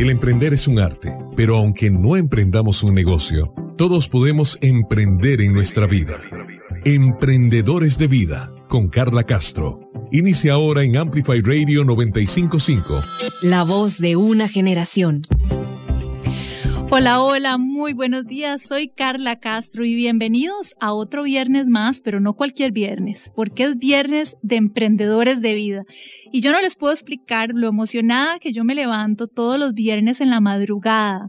El emprender es un arte, pero aunque no emprendamos un negocio, todos podemos emprender en nuestra vida. Emprendedores de Vida, con Carla Castro. Inicia ahora en Amplify Radio 955. La voz de una generación. Hola, hola, muy buenos días. Soy Carla Castro y bienvenidos a otro viernes más, pero no cualquier viernes, porque es viernes de emprendedores de vida. Y yo no les puedo explicar lo emocionada que yo me levanto todos los viernes en la madrugada,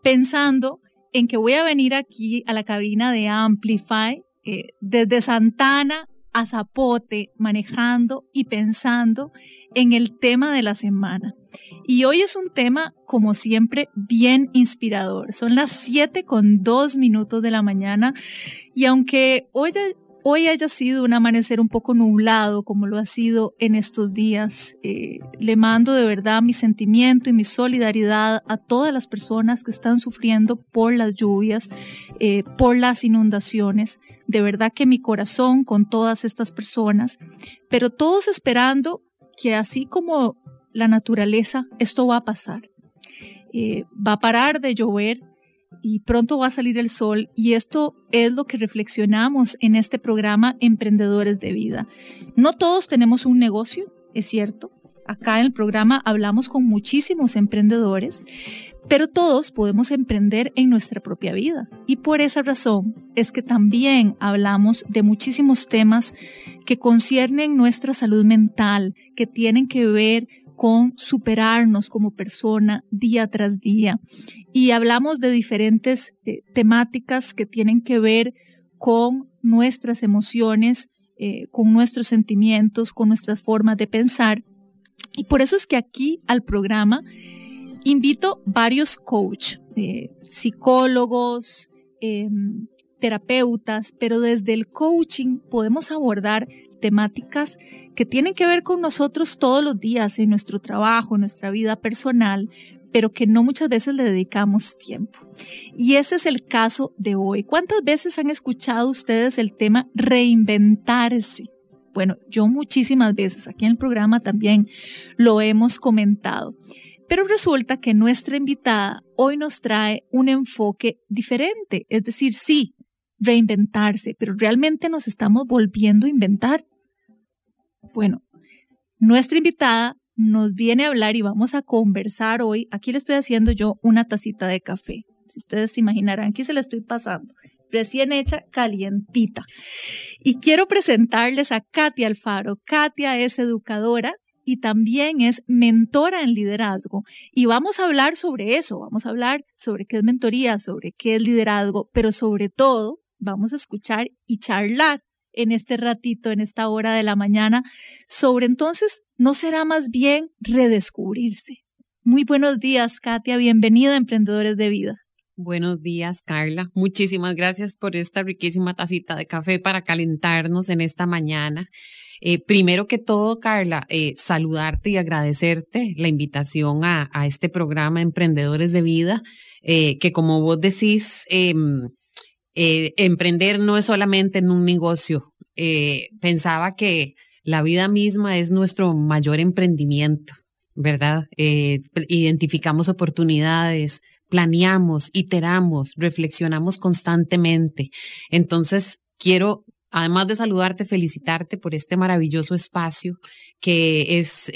pensando en que voy a venir aquí a la cabina de Amplify eh, desde Santana a Zapote, manejando y pensando en el tema de la semana. Y hoy es un tema, como siempre, bien inspirador. Son las 7 con 2 minutos de la mañana y aunque hoy, hoy haya sido un amanecer un poco nublado, como lo ha sido en estos días, eh, le mando de verdad mi sentimiento y mi solidaridad a todas las personas que están sufriendo por las lluvias, eh, por las inundaciones. De verdad que mi corazón con todas estas personas, pero todos esperando que así como la naturaleza, esto va a pasar. Eh, va a parar de llover y pronto va a salir el sol y esto es lo que reflexionamos en este programa Emprendedores de Vida. No todos tenemos un negocio, es cierto. Acá en el programa hablamos con muchísimos emprendedores, pero todos podemos emprender en nuestra propia vida. Y por esa razón es que también hablamos de muchísimos temas que conciernen nuestra salud mental, que tienen que ver con superarnos como persona día tras día. Y hablamos de diferentes eh, temáticas que tienen que ver con nuestras emociones, eh, con nuestros sentimientos, con nuestras formas de pensar. Y por eso es que aquí al programa invito varios coach, eh, psicólogos, em, terapeutas, pero desde el coaching podemos abordar temáticas que tienen que ver con nosotros todos los días en nuestro trabajo, en nuestra vida personal, pero que no muchas veces le dedicamos tiempo. Y ese es el caso de hoy. ¿Cuántas veces han escuchado ustedes el tema reinventarse? Bueno, yo muchísimas veces aquí en el programa también lo hemos comentado. Pero resulta que nuestra invitada hoy nos trae un enfoque diferente. Es decir, sí, reinventarse, pero realmente nos estamos volviendo a inventar. Bueno, nuestra invitada nos viene a hablar y vamos a conversar hoy. Aquí le estoy haciendo yo una tacita de café. Si ustedes se imaginarán, aquí se la estoy pasando. Recién hecha, calientita. Y quiero presentarles a Katia Alfaro. Katia es educadora y también es mentora en liderazgo. Y vamos a hablar sobre eso, vamos a hablar sobre qué es mentoría, sobre qué es liderazgo, pero sobre todo vamos a escuchar y charlar en este ratito, en esta hora de la mañana, sobre entonces, ¿no será más bien redescubrirse? Muy buenos días, Katia. Bienvenida a Emprendedores de Vida. Buenos días, Carla. Muchísimas gracias por esta riquísima tacita de café para calentarnos en esta mañana. Eh, primero que todo, Carla, eh, saludarte y agradecerte la invitación a, este programa Emprendedores de Vida, eh, que como vos decís, em, eh, emprender no es solamente en un negocio. Eh, pensaba que la vida misma es nuestro mayor emprendimiento, ¿verdad? Eh, identificamos oportunidades, planeamos, iteramos, reflexionamos constantemente. Entonces, quiero, además de saludarte, felicitarte por este maravilloso espacio que es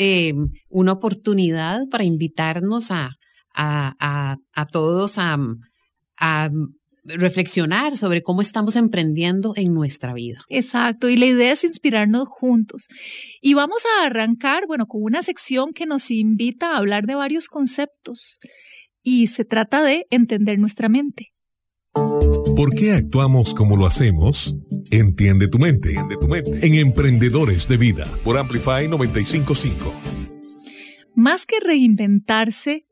una oportunidad para invitarnos a, a, a, todos a, a reflexionar sobre cómo estamos emprendiendo en nuestra vida. Exacto, y la idea es inspirarnos juntos. Y vamos a arrancar, bueno, con una sección que nos invita a hablar de varios conceptos y se trata de entender nuestra mente. ¿Por qué actuamos como lo hacemos? Entiende tu mente, entiende tu mente. En Emprendedores de Vida por Amplify 955. Más que reinventarse,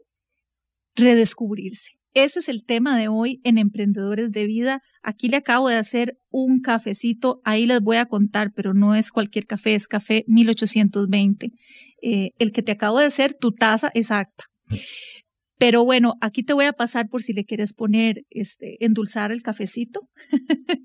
redescubrirse. Ese es el tema de hoy en Emprendedores de Vida. Aquí le acabo de hacer un cafecito, ahí les voy a contar, pero no es cualquier café, es café 1820. Eh, el que te acabo de hacer, tu taza exacta. Pero bueno, aquí te voy a pasar por si le quieres poner, este, endulzar el cafecito.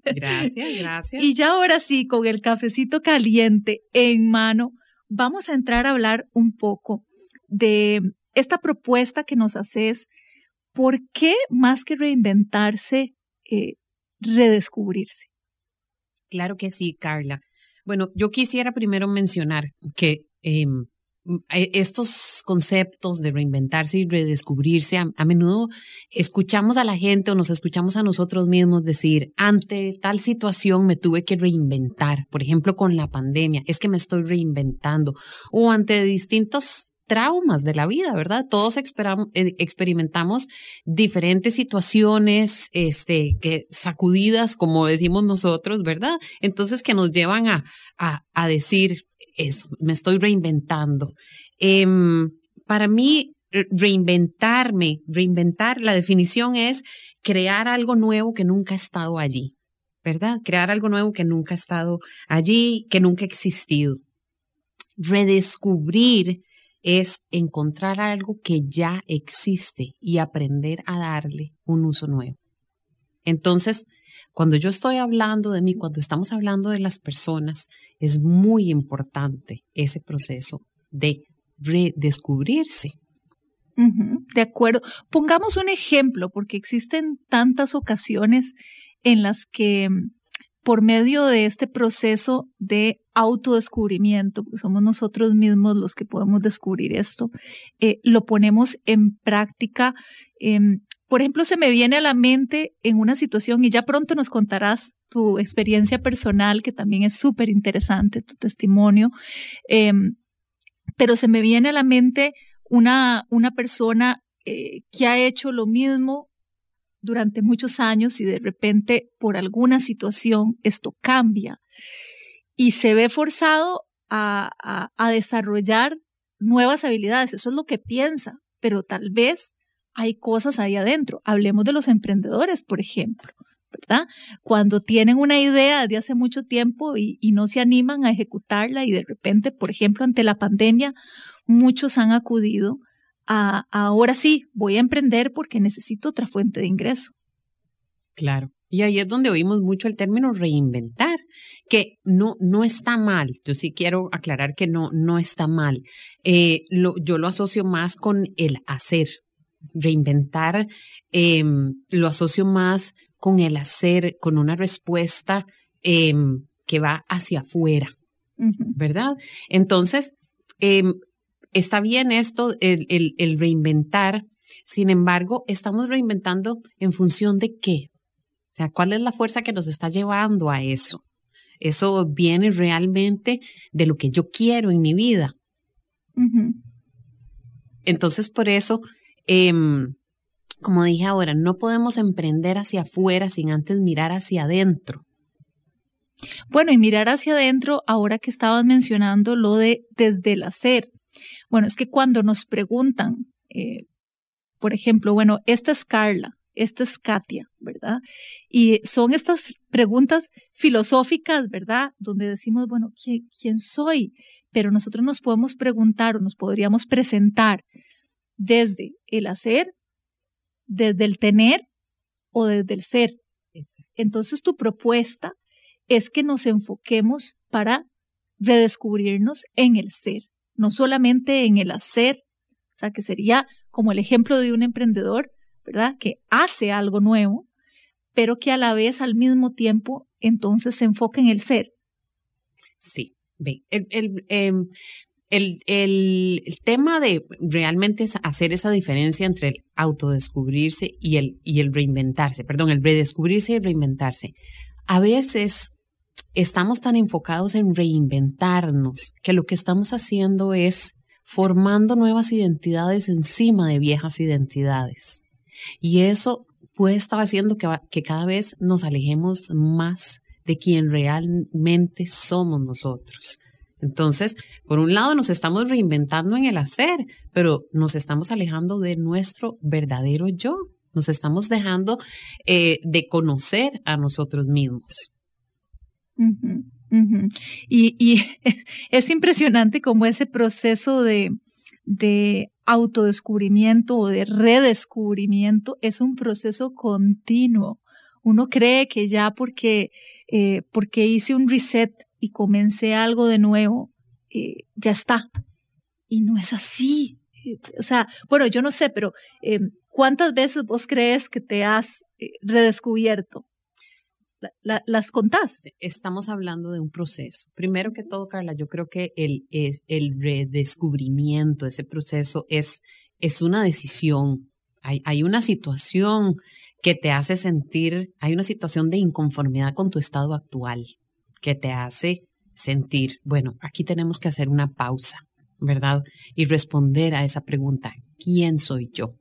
Gracias, gracias. y ya ahora sí, con el cafecito caliente en mano, vamos a entrar a hablar un poco de esta propuesta que nos haces, ¿por qué más que reinventarse, eh, redescubrirse? Claro que sí, Carla. Bueno, yo quisiera primero mencionar que em, e, estos conceptos de reinventarse y redescubrirse, a, menudo escuchamos a la gente o nos escuchamos a nosotros mismos decir, ante tal situación me tuve que reinventar, por ejemplo, con la pandemia, es que me estoy reinventando, o ante distintos traumas de la vida, ¿verdad? Todos eh, experimentamos diferentes situaciones, este, que sacudidas, como decimos nosotros, ¿verdad? Entonces que nos llevan a, a, a decir, eso, me estoy reinventando. Em, para mí, reinventarme, reinventar, la definición es crear algo nuevo que nunca ha estado allí, ¿verdad? Crear algo nuevo que nunca ha estado allí, que nunca ha existido. Redescubrir es encontrar algo que ya existe y aprender a darle un uso nuevo. Entonces, cuando yo estoy hablando de mí, cuando estamos hablando de las personas, es muy importante ese proceso de redescubrirse. de acuerdo. Pongamos un ejemplo, porque existen tantas ocasiones en las que mm, por medio de este proceso de autodescubrimiento, porque somos nosotros mismos los que podemos descubrir esto, eh, lo ponemos en práctica em, por ejemplo, se me viene a la mente en una situación, y ya pronto nos contarás tu experiencia personal, que también es súper interesante, tu testimonio, em, pero se me viene a la mente una, una persona eh, que ha hecho lo mismo durante muchos años y de repente por alguna situación esto cambia y se ve forzado a, desarrollar nuevas habilidades. Eso es lo que piensa, pero tal vez hay cosas ahí adentro. Hablemos de los emprendedores, por ejemplo, ¿verdad? Cuando tienen una idea desde hace mucho tiempo y, no se animan a ejecutarla y de repente, por ejemplo, ante la pandemia, muchos han acudido a, ahora sí, voy a emprender porque necesito otra fuente de ingreso. Claro. Y ahí es donde oímos mucho el término reinventar, que no, no está mal. Yo sí quiero aclarar que no, no está mal. Eh, yo lo asocio más con el hacer, reinventar em, lo asocio más con el hacer, con una respuesta em, que va hacia afuera, ¿verdad? Entonces, em, está bien esto, el, el, reinventar, sin embargo, estamos reinventando en función de qué? O sea, ¿cuál es la fuerza que nos está llevando a eso? Eso viene realmente de lo que yo quiero en mi vida. Entonces, por eso Em, como dije ahora, no podemos emprender hacia afuera sin antes mirar hacia adentro. Bueno, y mirar hacia adentro, ahora que estabas mencionando lo de desde el hacer. Bueno, es que cuando nos preguntan, eh, por ejemplo, bueno, esta es Carla, esta es Katia, ¿verdad? Y son estas preguntas filosóficas, ¿verdad? Donde decimos, bueno, ¿quién, quién soy? Pero nosotros nos podemos preguntar o nos podríamos presentar desde el hacer, desde el tener o desde el ser. Entonces tu propuesta es que nos enfoquemos para redescubrirnos en el ser, no solamente en el hacer, o sea, que sería como el ejemplo de un emprendedor, ¿verdad? Que hace algo nuevo, pero que a la vez, al mismo tiempo, entonces se enfoca en el ser. Sí, ve, el, em, el, el, tema de realmente hacer esa diferencia entre el autodescubrirse y el, y el reinventarse, perdón, el redescubrirse y reinventarse. A veces estamos tan enfocados en reinventarnos que lo que estamos haciendo es formando nuevas identidades encima de viejas identidades. Y eso puede estar haciendo que, cada vez nos alejemos más de quien realmente somos nosotros. Entonces, por un lado nos estamos reinventando en el hacer, pero nos estamos alejando de nuestro verdadero yo. Nos estamos dejando eh, de conocer a nosotros mismos. Y, es impresionante como ese proceso de, autodescubrimiento o de redescubrimiento es un proceso continuo. Uno cree que ya porque, eh, hice un reset y comencé algo de nuevo, eh, ya está. Y no es así. o sea, bueno, yo no sé, pero em, ¿cuántas veces vos crees que te has ¿Las contás? Estamos hablando de un proceso. Primero que todo, Carla, yo creo que el, es, el redescubrimiento, ese proceso es, es una decisión. Hay, hay una situación que te hace sentir, hay una situación de inconformidad con tu estado actual, que te hace sentir, bueno, aquí tenemos que hacer una pausa, ¿verdad? Y responder a esa pregunta, ¿quién soy yo?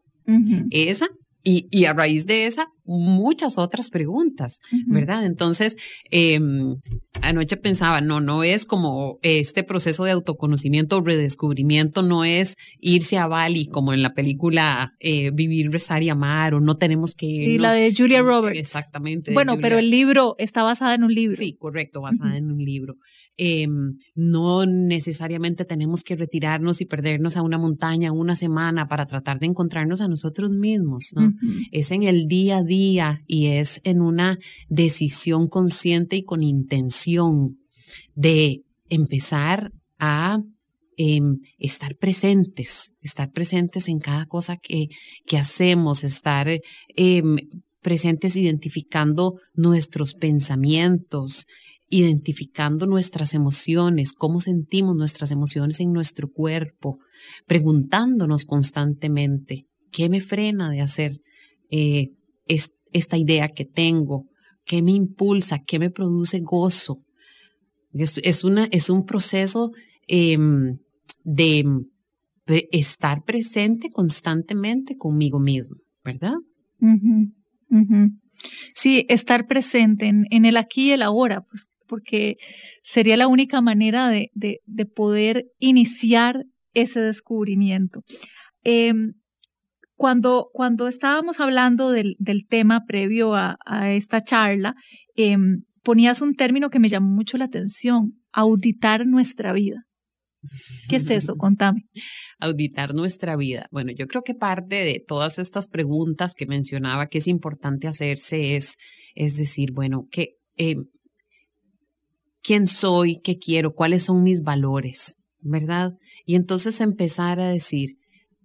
Esa y, a raíz de esa, muchas otras preguntas, ¿verdad? Entonces, em, anoche pensaba, no, no es como este proceso de autoconocimiento o redescubrimiento, no es irse a Bali como en la película eh, Vivir, Rezar y Amar, o no tenemos que ir. Y la de Julia Roberts. Exactamente. Bueno, pero el libro está basado en un libro. Sí, correcto, basada en un libro. Em, no necesariamente tenemos que retirarnos y perdernos a una montaña una semana para tratar de encontrarnos a nosotros mismos, ¿no? Es en el día a día y es en una decisión consciente y con intención de empezar a em, estar presentes, estar presentes en cada cosa que, que hacemos, estar em, presentes identificando nuestros pensamientos, identificando nuestras emociones, cómo sentimos nuestras emociones en nuestro cuerpo, preguntándonos constantemente, ¿qué me frena de hacer eh, esta idea que tengo? ¿Qué me impulsa? ¿Qué me produce gozo? Es, una, es un proceso em, de, estar presente constantemente conmigo mismo, ¿verdad? Sí, estar presente en, en, el aquí y el ahora, pues porque sería la única manera de, poder iniciar ese descubrimiento. Em, cuando, cuando estábamos hablando del, tema previo a, esta charla, em, ponías un término que me llamó mucho la atención, auditar nuestra vida. ¿Qué es eso? Contame. Auditar nuestra vida. Bueno, yo creo que parte de todas estas preguntas que mencionaba que es importante hacerse es, es decir, bueno, que em, quién soy, qué quiero, cuáles son mis valores, ¿verdad? Y entonces empezar a decir,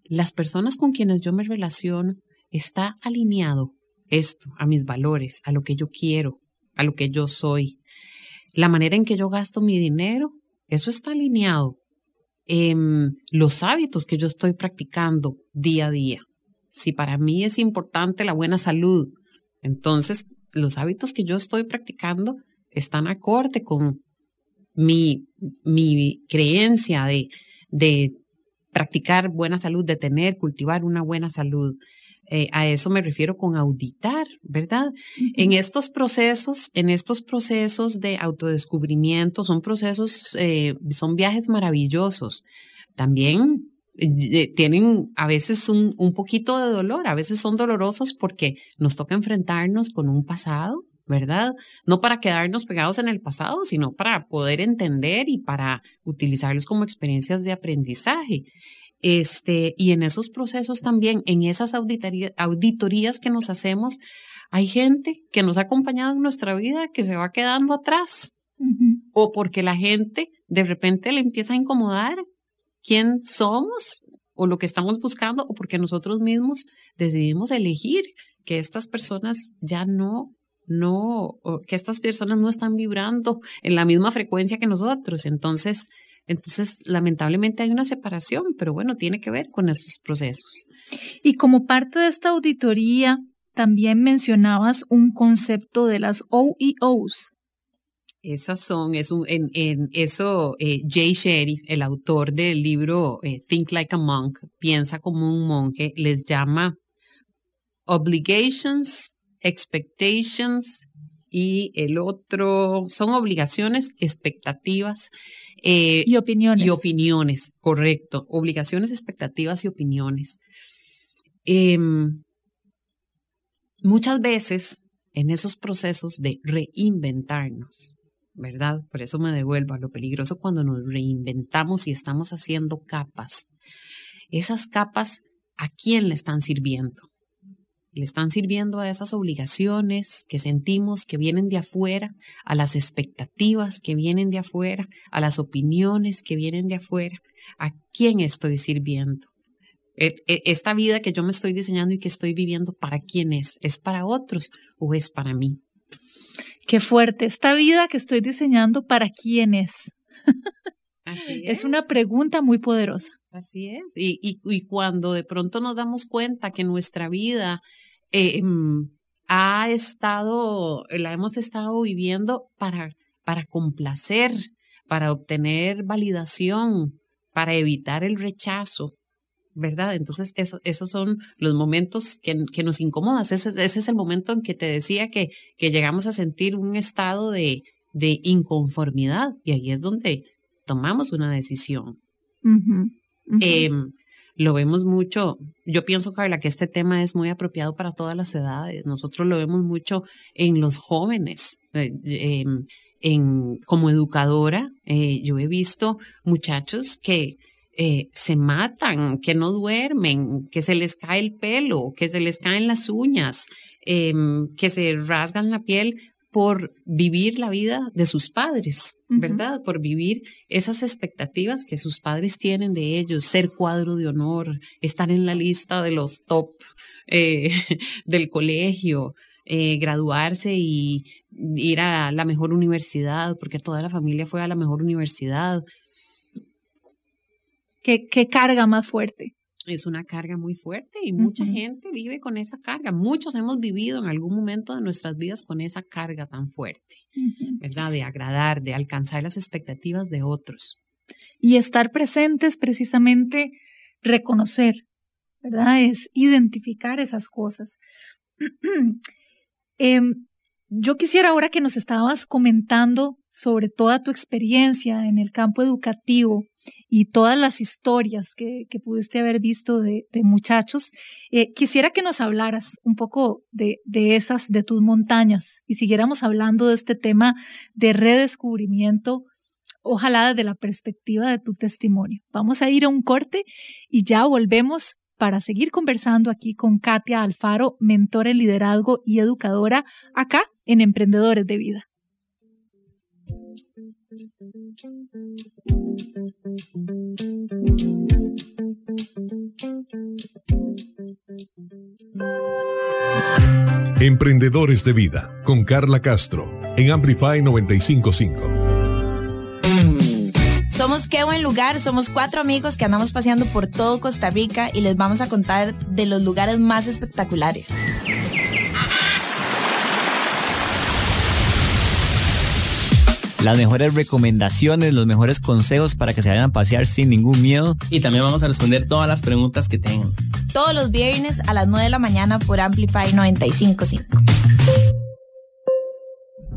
las personas con quienes yo me relaciono, está alineado esto a mis valores, a lo que yo quiero, a lo que yo soy. La manera en que yo gasto mi dinero, eso está alineado. los hábitos que yo estoy practicando día a día. Si para mí es importante la buena salud, entonces los hábitos que yo estoy practicando están acorde con mi, mi creencia de, de practicar buena salud, de tener, cultivar una buena salud. Eh, a eso me refiero con auditar, ¿verdad? En estos procesos, en estos procesos de autodescubrimiento, son procesos, eh, son viajes maravillosos. También eh, tienen a veces un, un, poquito de dolor, a veces son dolorosos porque nos toca enfrentarnos con un pasado ¿verdad? No para quedarnos pegados en el pasado, sino para poder entender y para utilizarlos como experiencias de aprendizaje. Este, y en esos procesos también, en esas auditorías que nos hacemos, hay gente que nos ha acompañado en nuestra vida que se va quedando atrás. O porque la gente de repente le empieza a incomodar quién somos o lo que estamos buscando, o porque nosotros mismos decidimos elegir que estas personas ya no no, que estas personas no están vibrando en la misma frecuencia que nosotros. Entonces, entonces, lamentablemente hay una separación, pero bueno, tiene que ver con esos procesos. Y como parte de esta auditoría, también mencionabas un concepto de las OEOs. Esas son, es un, en, en eso, eh, Jay Sherry, el autor del libro eh, Think Like a Monk, piensa como un monje, les llama obligations, expectations y el otro son obligaciones, expectativas. Eh, y opiniones. Y opiniones, correcto. Obligaciones, expectativas y opiniones. Em, muchas veces en esos procesos de reinventarnos, ¿verdad? Por eso me devuelvo a lo peligroso cuando nos reinventamos y estamos haciendo capas. Esas capas, ¿a quién le están sirviendo? Le están sirviendo a esas obligaciones que sentimos que vienen de afuera, a las expectativas que vienen de afuera, a las opiniones que vienen de afuera. ¿A quién estoy sirviendo? e, e, esta vida que yo me estoy diseñando y que estoy viviendo, ¿para quién es? ¿Es para otros o es para mí? Qué fuerte. Esta vida que estoy diseñando, ¿para quién es? Así es. es una pregunta muy poderosa. Así es. Y, y, cuando de pronto nos damos cuenta que nuestra vida em, ha estado, la hemos estado viviendo para, para complacer, para obtener validación, para evitar el rechazo, ¿verdad? Entonces, eso, esos son los momentos que, que nos incomodan. Ese, ese, es el momento en que te decía que, que llegamos a sentir un estado de, de inconformidad y ahí es donde tomamos una decisión. Em, lo vemos mucho, yo pienso, Carla, que este tema es muy apropiado para todas las edades. Nosotros lo vemos mucho en los jóvenes. Eh, em, en, como educadora, eh, yo he visto muchachos que eh, se matan, que no duermen, que se les cae el pelo, que se les caen las uñas, em, que se rasgan la piel por vivir la vida de sus padres, ¿verdad? Por vivir esas expectativas que sus padres tienen de ellos, ser cuadro de honor, estar en la lista de los top eh, del colegio, eh, graduarse y ir a la mejor universidad, porque toda la familia fue a la mejor universidad. ¿Qué, qué carga más fuerte? Es una carga muy fuerte y mucha gente vive con esa carga. Muchos hemos vivido en algún momento de nuestras vidas con esa carga tan fuerte, ¿verdad? De agradar, de alcanzar las expectativas de otros. Y estar presentes precisamente reconocer, ¿verdad? Es identificar esas cosas. Em, yo quisiera ahora que nos estabas comentando sobre toda tu experiencia en el campo educativo, y todas las historias que, pudiste haber visto de, muchachos, eh, quisiera que nos hablaras un poco de, de, esas, de tus montañas y siguiéramos hablando de este tema de redescubrimiento, ojalá desde la perspectiva de tu testimonio. Vamos a ir a un corte y ya volvemos para seguir conversando aquí con Katia Alfaro, mentora en liderazgo y educadora acá en Emprendedores de Vida. Emprendedores de Vida con Carla Castro en Amplify 955. Somos Qué Buen Lugar, somos cuatro amigos que andamos paseando por todo Costa Rica y les vamos a contar de los lugares más espectaculares. Las mejores recomendaciones, los mejores consejos para que se vayan a pasear sin ningún miedo. Y también vamos a responder todas las preguntas que tengan. Todos los viernes a las 9 de la mañana por Amplify 955.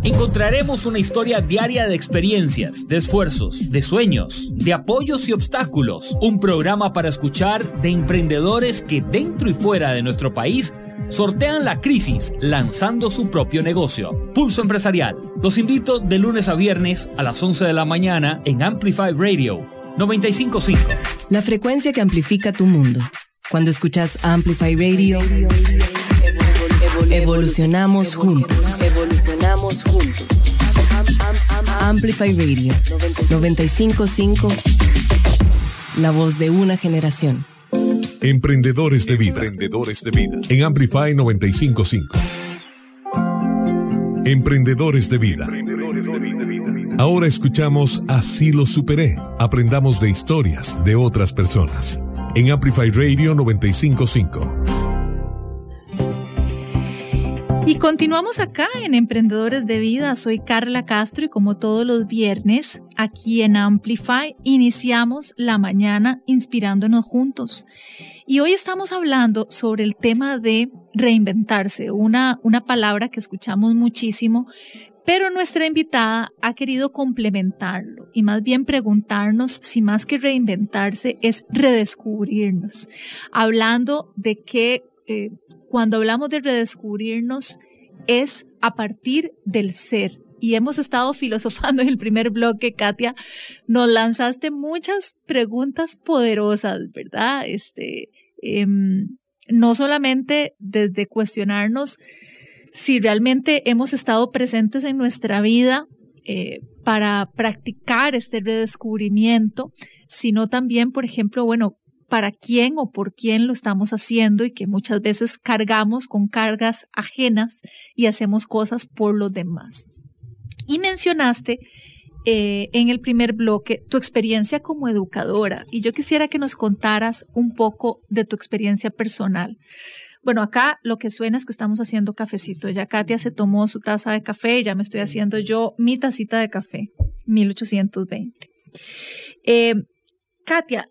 Encontraremos una historia diaria de experiencias, de esfuerzos, de sueños, de apoyos y obstáculos. Un programa para escuchar de emprendedores que dentro y fuera de nuestro país sortean la crisis lanzando su propio negocio. Pulso Empresarial. Los invito de lunes a viernes a las 11 de la mañana en Amplify Radio 955. La frecuencia que amplifica tu mundo. Cuando escuchas Amplify Radio, evolucionamos juntos. Juntos. Amplify Radio 955. La voz de una generación. Emprendedores de vida. Emprendedores de vida. En Amplify 955. Emprendedores de vida. Ahora escuchamos Así lo superé. Aprendamos de historias de otras personas. En Amplify Radio 955. Y continuamos acá en Emprendedores de Vida. Soy Carla Castro y como todos los viernes, aquí en Amplify, iniciamos la mañana inspirándonos juntos. Y hoy estamos hablando sobre el tema de reinventarse, una, una palabra que escuchamos muchísimo, pero nuestra invitada ha querido complementarlo y más bien preguntarnos si más que reinventarse es redescubrirnos, hablando de que eh, cuando hablamos de redescubrirnos es a partir del ser. Y hemos estado filosofando en el primer bloque, Katia, nos lanzaste muchas preguntas poderosas, ¿verdad? Este, em, no solamente desde cuestionarnos si realmente hemos estado presentes en nuestra vida eh, para practicar este redescubrimiento, sino también, por ejemplo, bueno, para quién o por quién lo estamos haciendo y que muchas veces cargamos con cargas ajenas y hacemos cosas por los demás. Y mencionaste eh, en el primer bloque tu experiencia como educadora y yo quisiera que nos contaras un poco de tu experiencia personal. Bueno, acá lo que suena es que estamos haciendo cafecito. Ya Katia se tomó su taza de café y ya me estoy haciendo yo mi tacita de café, 1820. Eh, Katia,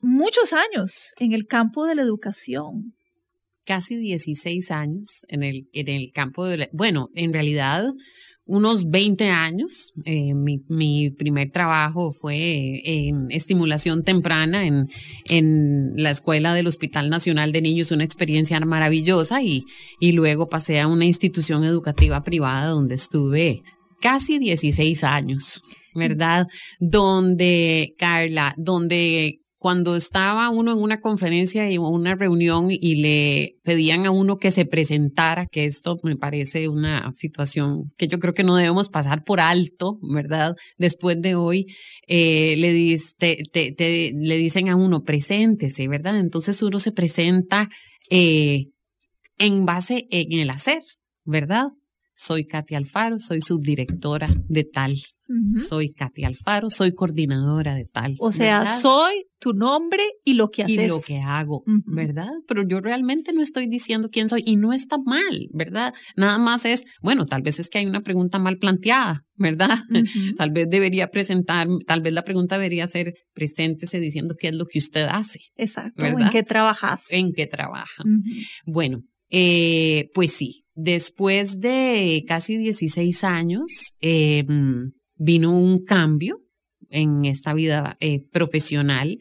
muchos años en el campo de la educación. Casi 16 años en el, en el campo de la... Bueno, en realidad unos 20 años. Eh, mi, mi, primer trabajo fue en estimulación temprana en, en, la escuela del Hospital Nacional de Niños, una experiencia maravillosa y, y luego pasé a una institución educativa privada donde estuve casi 16 años, ¿verdad? Donde, Carla, donde cuando estaba uno en una conferencia y una reunión y le pedían a uno que se presentara, que esto me parece una situación que yo creo que no debemos pasar por alto, ¿verdad? Después de hoy, eh, le, te, le dicen a uno, preséntese, ¿verdad? Entonces uno se presenta eh, en base en el hacer, ¿verdad? Soy Katia Alfaro, soy subdirectora de tal soy Katia Alfaro, soy coordinadora de tal. O sea, soy tu nombre y lo que haces. Y lo que hago, ¿verdad? Pero yo realmente no estoy diciendo quién soy y no está mal, ¿verdad? Nada más es, bueno, tal vez es que hay una pregunta mal planteada, ¿verdad? tal vez debería presentar, tal vez la pregunta debería ser, preséntese diciendo qué es lo que usted hace. Exacto, ¿en qué trabajas? En qué trabaja. Bueno, eh, pues sí, después de casi 16 años, eh, vino un cambio en esta vida eh, profesional.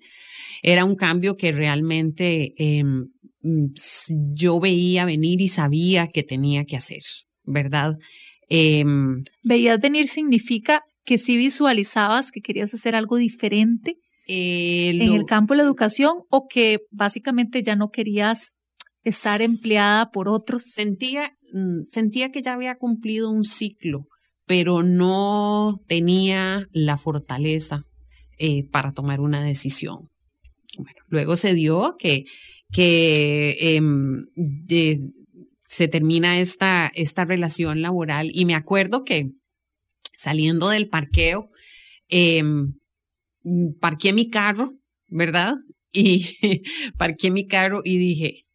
Era un cambio que realmente em, mm, yo veía venir y sabía que tenía que hacer, ¿verdad? Em, Veías venir significa que sí visualizabas que querías hacer algo diferente eh, en el campo de la educación o que básicamente ya no querías estar empleada por otros. Sentía, mm, sentía que ya había cumplido un ciclo pero no tenía la fortaleza eh, para tomar una decisión. Bueno, luego se dio que, que em, se termina esta, esta relación laboral y me acuerdo que saliendo del parqueo, eh, parqué mi carro, ¿verdad? Y parqué mi carro y dije,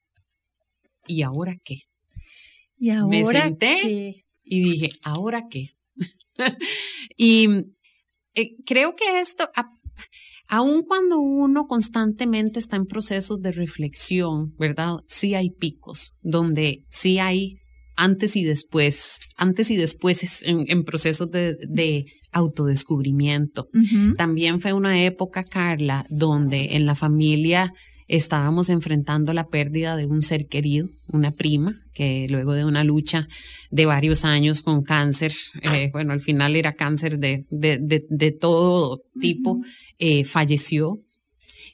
¿y ahora qué? ¿Y ahora Me senté y dije, ¿ahora qué? y eh, creo que esto, aun cuando uno constantemente está en procesos de reflexión, ¿verdad? Sí hay picos donde sí hay antes y después, antes y después en, procesos de, autodescubrimiento. También fue una época, Carla, donde en la familia estábamos enfrentando la pérdida de un ser querido, una prima, que luego de una lucha de varios años con cáncer, eh, bueno, al final era cáncer de, de, todo tipo, eh, falleció.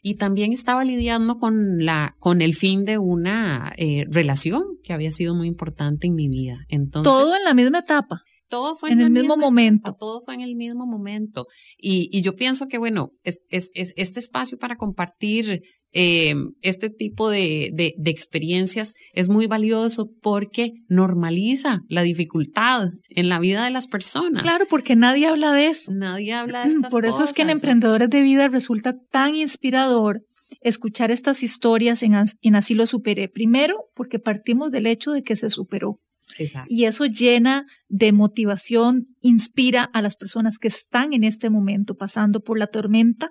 Y también estaba lidiando con, la, con el fin de una eh, relación que había sido muy importante en mi vida. Entonces, todo en la misma etapa. Todo fue en, el mismo momento. todo fue en el mismo momento. Y, y yo pienso que, bueno, es, es, es, este espacio para compartir eh, este tipo de, de, experiencias es muy valioso porque normaliza la dificultad en la vida de las personas. Claro, porque nadie habla de eso. Nadie habla de estas Por eso es que en Emprendedores de Vida resulta tan inspirador escuchar estas historias en, en Así lo superé. Primero, porque partimos del hecho de que se superó. Exacto. Y eso llena de motivación, inspira a las personas que están en este momento pasando por la tormenta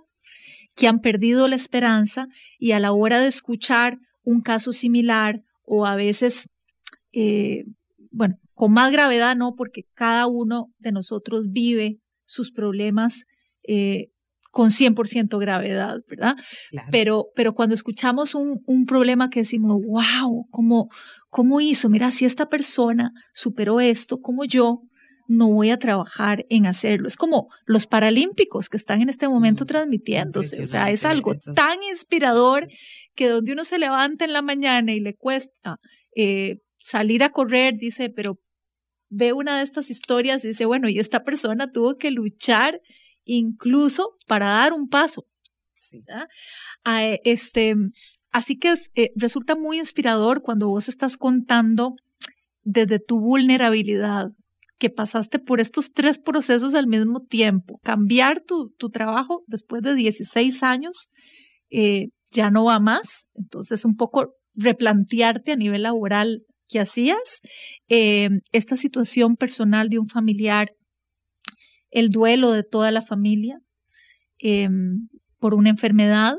que han perdido la esperanza y a la hora de escuchar un caso similar o a veces, eh, bueno, con más gravedad, ¿no? Porque cada uno de nosotros vive sus problemas eh, con 100% gravedad, ¿verdad? Pero, pero cuando escuchamos un, un, problema que decimos, wow, ¿cómo, ¿cómo hizo? Mira, si esta persona superó esto, como yo, no voy a trabajar en hacerlo. Es como los paralímpicos que están en este momento mm, transmitiéndose. O sea, es algo tan inspirador que donde uno se levanta en la mañana y le cuesta eh, salir a correr, dice, pero ve una de estas historias y dice, bueno, y esta persona tuvo que luchar incluso para dar un paso. Sí. Ah, este, así que eh, resulta muy inspirador cuando vos estás contando desde tu vulnerabilidad, que pasaste por estos tres procesos al mismo tiempo. Cambiar tu, tu trabajo después de 16 años eh, ya no va más. Entonces, un poco replantearte a nivel laboral qué hacías. Eh, esta situación personal de un familiar, el duelo de toda la familia em, por una enfermedad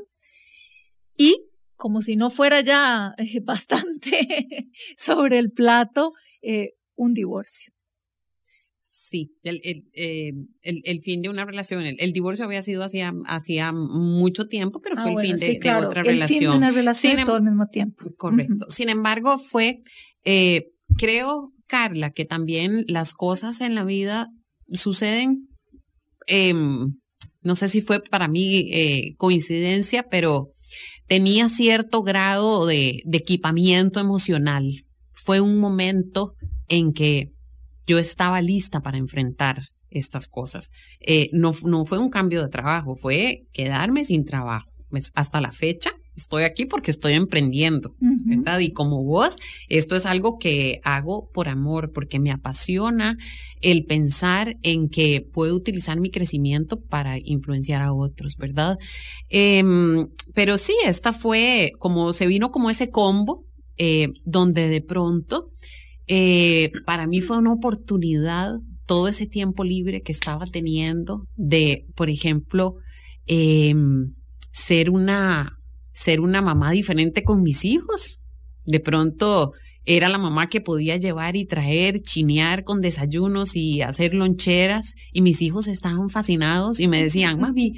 y como si no fuera ya bastante sobre el plato, un divorcio. Sí, el, el, eh, el, el, fin de una relación. El, divorcio había sido hacía, hacía mucho tiempo, pero fue ah, el fin de, otra relación. El fin de una relación todo al mismo tiempo. Correcto. Sin embargo, fue, eh, creo, Carla, que también las cosas en la vida suceden, eh, no sé si fue para mí eh, coincidencia, pero tenía cierto grado de, de equipamiento emocional. Fue un momento en que yo estaba lista para enfrentar estas cosas. Eh, no, no fue un cambio de trabajo, fue quedarme sin trabajo. Pues, hasta la fecha estoy aquí porque estoy emprendiendo, ¿verdad? Y como vos, esto es algo que hago por amor, porque me apasiona el pensar en que puedo utilizar mi crecimiento para influenciar a otros, ¿verdad? Em, pero sí, esta fue como, se vino como ese combo eh, donde de pronto eh, para mí fue una oportunidad todo ese tiempo libre que estaba teniendo de, por ejemplo, em, ser una ser una mamá diferente con mis hijos. De pronto era la mamá que podía llevar y traer, chinear con desayunos y hacer loncheras y mis hijos estaban fascinados y me decían, mami,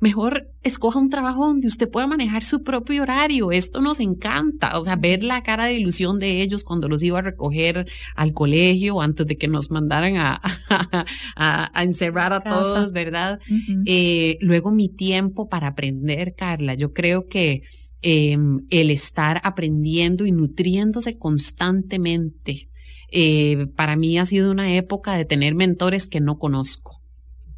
mejor escoja un trabajo donde usted pueda manejar su propio horario. Esto nos encanta. O sea, ver la cara de ilusión de ellos cuando los iba a recoger al colegio antes de que nos mandaran a, a, encerrar a todos, ¿verdad? Eh, luego mi tiempo para aprender, Carla. Yo creo que em, el estar aprendiendo y nutriéndose constantemente. Eh, para mí ha sido una época de tener mentores que no conozco,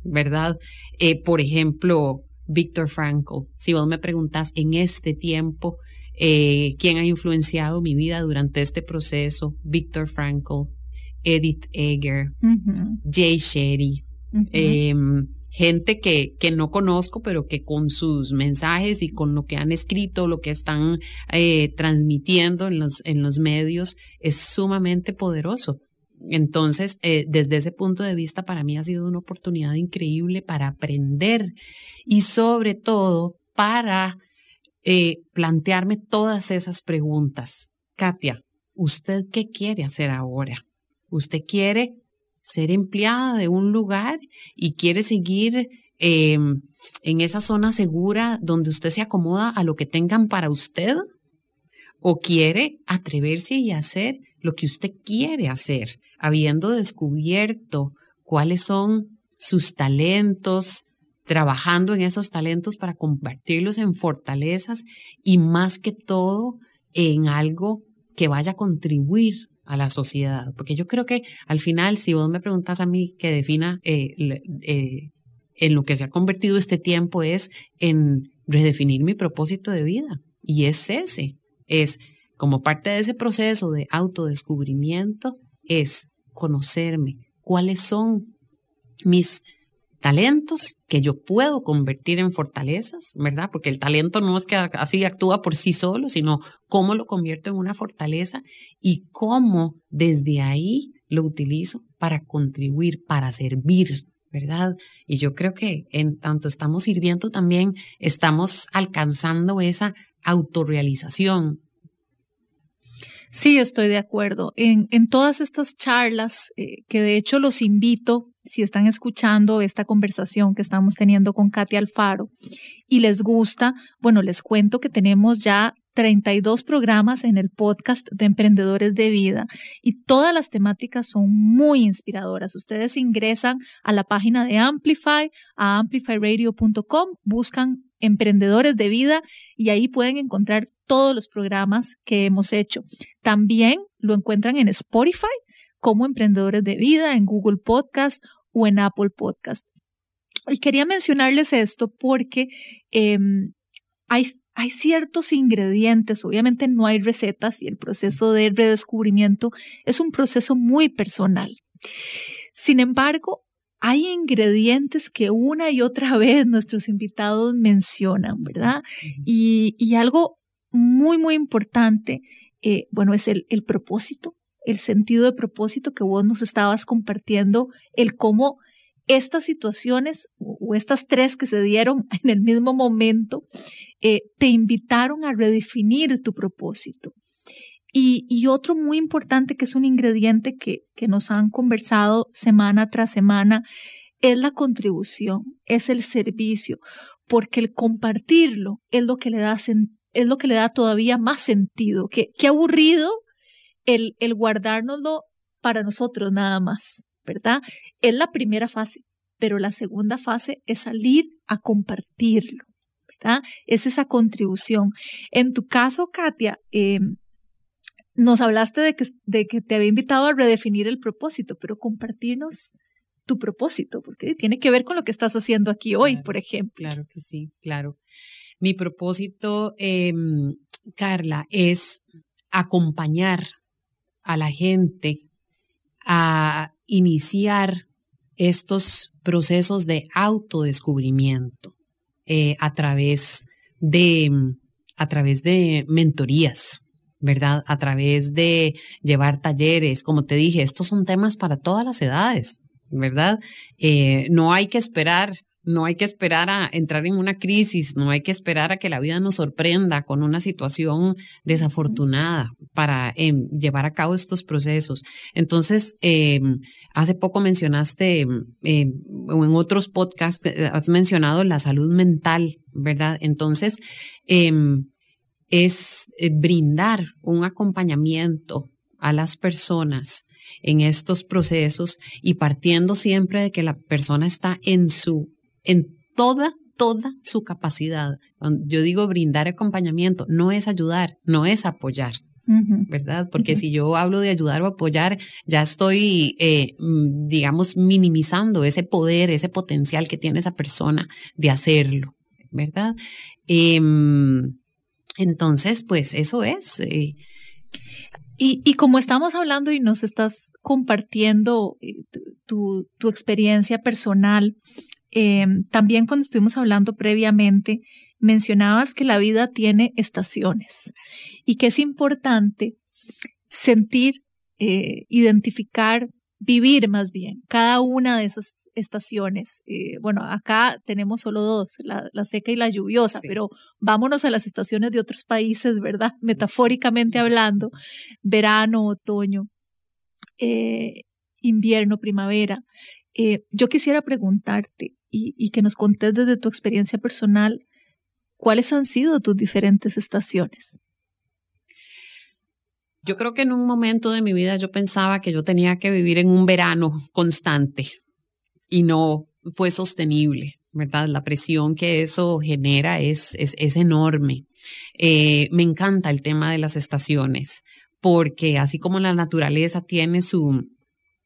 ¿verdad? Eh, por ejemplo, Víctor Frankl. Si vos me preguntas en este tiempo, eh, ¿quién ha influenciado mi vida durante este proceso? Víctor Frankl, Edith Eger, Jay Shetty, em, gente que, que no conozco, pero que con sus mensajes y con lo que han escrito, lo que están eh, transmitiendo en los, en los medios, es sumamente poderoso. Entonces, eh, desde ese punto de vista, para mí ha sido una oportunidad increíble para aprender y sobre todo para eh, plantearme todas esas preguntas. Katia, ¿usted qué quiere hacer ahora? ¿Usted quiere ser empleada de un lugar y quiere seguir em, en esa zona segura donde usted se acomoda a lo que tengan para usted? ¿O quiere atreverse y hacer lo que usted quiere hacer? Habiendo descubierto cuáles son sus talentos, trabajando en esos talentos para convertirlos en fortalezas y más que todo en algo que vaya a contribuir a la sociedad. Porque yo creo que al final, si vos me preguntas a mí que defina eh, eh, en lo que se ha convertido este tiempo es en redefinir mi propósito de vida. Y es ese, es como parte de ese proceso de autodescubrimiento, es conocerme, cuáles son mis talentos que yo puedo convertir en fortalezas, ¿verdad? Porque el talento no es que así actúa por sí solo, sino cómo lo convierto en una fortaleza y cómo desde ahí lo utilizo para contribuir, para servir, ¿verdad? Y yo creo que en tanto estamos sirviendo también estamos alcanzando esa autorrealización, Sí, estoy de acuerdo. En, todas estas charlas, eh, que de hecho los invito, si están escuchando esta conversación que estamos teniendo con Katia Alfaro y les gusta, bueno, les cuento que tenemos ya 32 programas en el podcast de Emprendedores de Vida y todas las temáticas son muy inspiradoras. Ustedes ingresan a la página de Amplify, a amplifyradio.com, buscan Emprendedores de Vida y ahí pueden encontrar todos los programas que hemos hecho. También lo encuentran en Spotify como Emprendedores de Vida, en Google Podcast o en Apple Podcast. Y quería mencionarles esto porque em, hay, hay ciertos ingredientes, obviamente no hay recetas y el proceso de redescubrimiento es un proceso muy personal. Sin embargo, hay ingredientes que una y otra vez nuestros invitados mencionan, ¿verdad? Y, y algo muy, muy importante, eh, bueno, es el, el propósito, el sentido de propósito que vos nos estabas compartiendo, el cómo estas situaciones o estas tres que se dieron en el mismo momento eh, te invitaron a redefinir tu propósito. Y, otro muy importante que es un ingrediente que, que nos han conversado semana tras semana es la contribución, es el servicio, porque el compartirlo es lo que le da, es lo que le da todavía más sentido. Qué aburrido el, el guardárnoslo para nosotros nada más. ¿verdad? Es la primera fase, pero la segunda fase es salir a compartirlo, ¿verdad? Es esa contribución. En tu caso, Katia, em, nos hablaste de que, de que te había invitado a redefinir el propósito, pero compartirnos tu propósito, porque tiene que ver con lo que estás haciendo aquí hoy, por ejemplo. Claro que sí, claro. Mi propósito, em, Carla, es acompañar a la gente a iniciar estos procesos de autodescubrimiento eh, a través de a través de mentorías, ¿verdad? A través de llevar talleres, como te dije, estos son temas para todas las edades, ¿verdad? Eh, no hay que esperar no hay que esperar a entrar en una crisis, no hay que esperar a que la vida nos sorprenda con una situación desafortunada para em, llevar a cabo estos procesos. Entonces, em, hace poco mencionaste, em, en otros podcasts, eh, has mencionado la salud mental, ¿verdad? Entonces, es eh, brindar un acompañamiento a las personas en estos procesos y partiendo siempre de que la persona está en su en toda, toda su capacidad. Yo digo brindar acompañamiento, no es ayudar, no es apoyar. ¿Verdad? Porque si yo hablo de ayudar o apoyar, ya estoy, eh, mm, digamos, minimizando ese poder, ese potencial que tiene esa persona de hacerlo, ¿verdad? Em, entonces, pues eso es. Eh. Y, como estamos hablando y nos estás compartiendo eh, tu, experiencia personal, eh, también cuando estuvimos hablando previamente, mencionabas que la vida tiene estaciones y que es importante sentir, identificar, vivir más bien cada una de esas estaciones. Eh, bueno, acá tenemos solo dos, la, seca y la lluviosa, pero vámonos a las estaciones de otros países, ¿verdad? Metafóricamente hablando, verano, otoño, invierno, primavera. yo quisiera preguntarte, y, que nos contés desde tu experiencia personal cuáles han sido tus diferentes estaciones. Yo creo que en un momento de mi vida yo pensaba que yo tenía que vivir en un verano constante y no fue sostenible, ¿verdad? La presión que eso genera es, es, enorme. Eh, me encanta el tema de las estaciones porque así como la naturaleza tiene su,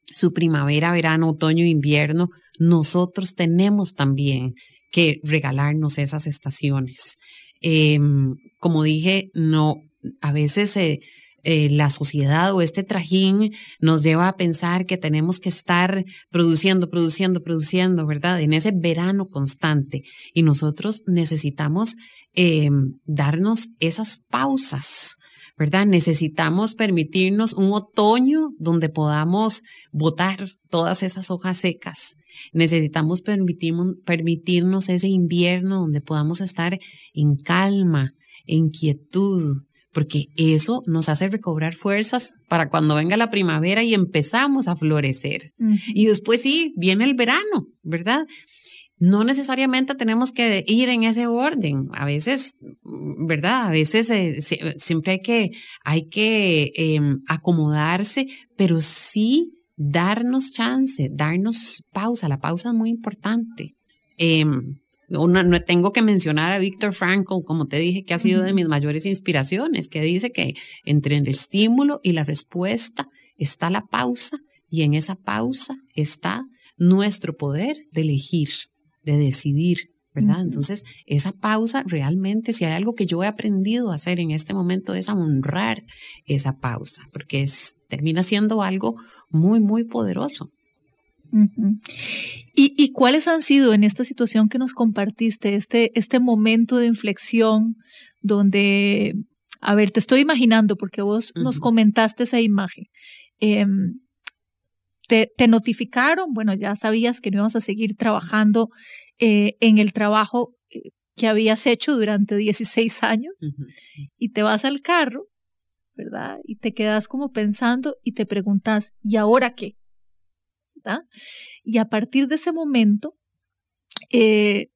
su primavera, verano, otoño, invierno, nosotros tenemos también que regalarnos esas estaciones. Em, como dije, no, a veces eh, eh, la sociedad o este trajín nos lleva a pensar que tenemos que estar produciendo, produciendo, produciendo, ¿verdad? En ese verano constante. Y nosotros necesitamos em, darnos esas pausas ¿verdad? Necesitamos permitirnos un otoño donde podamos botar todas esas hojas secas. Necesitamos permitirnos ese invierno donde podamos estar en calma, en quietud, porque eso nos hace recobrar fuerzas para cuando venga la primavera y empezamos a florecer. Y después sí, viene el verano, ¿verdad? no necesariamente tenemos que ir en ese orden. A veces, ¿verdad? A veces eh, siempre hay que, hay que em, acomodarse, pero sí darnos chance, darnos pausa. La pausa es muy importante. No, tengo que mencionar a Víctor Frankl, como te dije, que ha sido de mis mayores inspiraciones, que dice que entre el estímulo y la respuesta está la pausa y en esa pausa está nuestro poder de elegir de decidir, ¿verdad? Entonces, esa pausa realmente, si hay algo que yo he aprendido a hacer en este momento es a honrar esa pausa, porque es, termina siendo algo muy, muy poderoso. ¿Y, ¿Y, cuáles han sido en esta situación que nos compartiste, este, este momento de inflexión donde, a ver, te estoy imaginando porque vos nos comentaste esa imagen. Em, te, te, notificaron, bueno, ya sabías que no ibas a seguir trabajando eh, en el trabajo eh, que habías hecho durante 16 años y te vas al carro, ¿verdad? Y te quedas como pensando y te preguntas, ¿y ahora qué? Y a partir de ese momento, eh,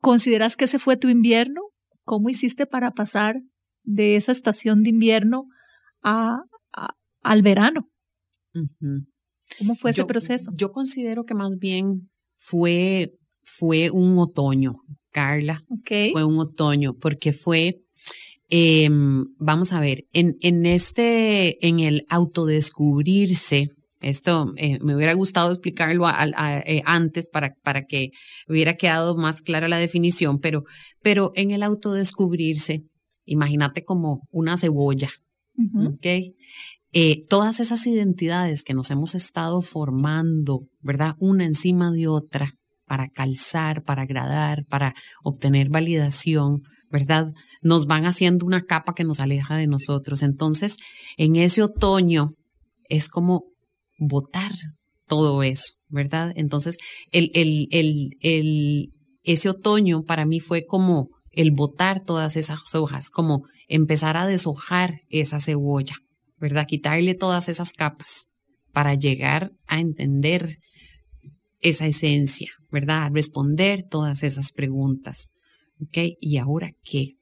¿consideras que ese fue tu invierno? ¿Cómo hiciste para pasar de esa estación de invierno a, al verano? ¿Cómo fue ese proceso? Yo considero que más bien fue fue un otoño, Carla. Fue un otoño, porque fue, em, vamos a ver, en, en este, en el autodescubrirse, esto eh, me hubiera gustado explicarlo eh, antes para, para que hubiera quedado más clara la definición, pero, pero en el autodescubrirse, imagínate como una cebolla, ¿ok? Eh, todas esas identidades que nos hemos estado formando, ¿verdad? Una encima de otra, para calzar, para agradar, para obtener validación, ¿verdad? Nos van haciendo una capa que nos aleja de nosotros. Entonces, en ese otoño es como botar todo eso, ¿verdad? Entonces, el, el, el, el, ese otoño para mí fue como el botar todas esas hojas, como empezar a deshojar esa cebolla, ¿verdad? Quitarle todas esas capas para llegar a entender esa esencia, ¿verdad? Responder todas esas preguntas. ¿Ok? ¿Y ahora qué?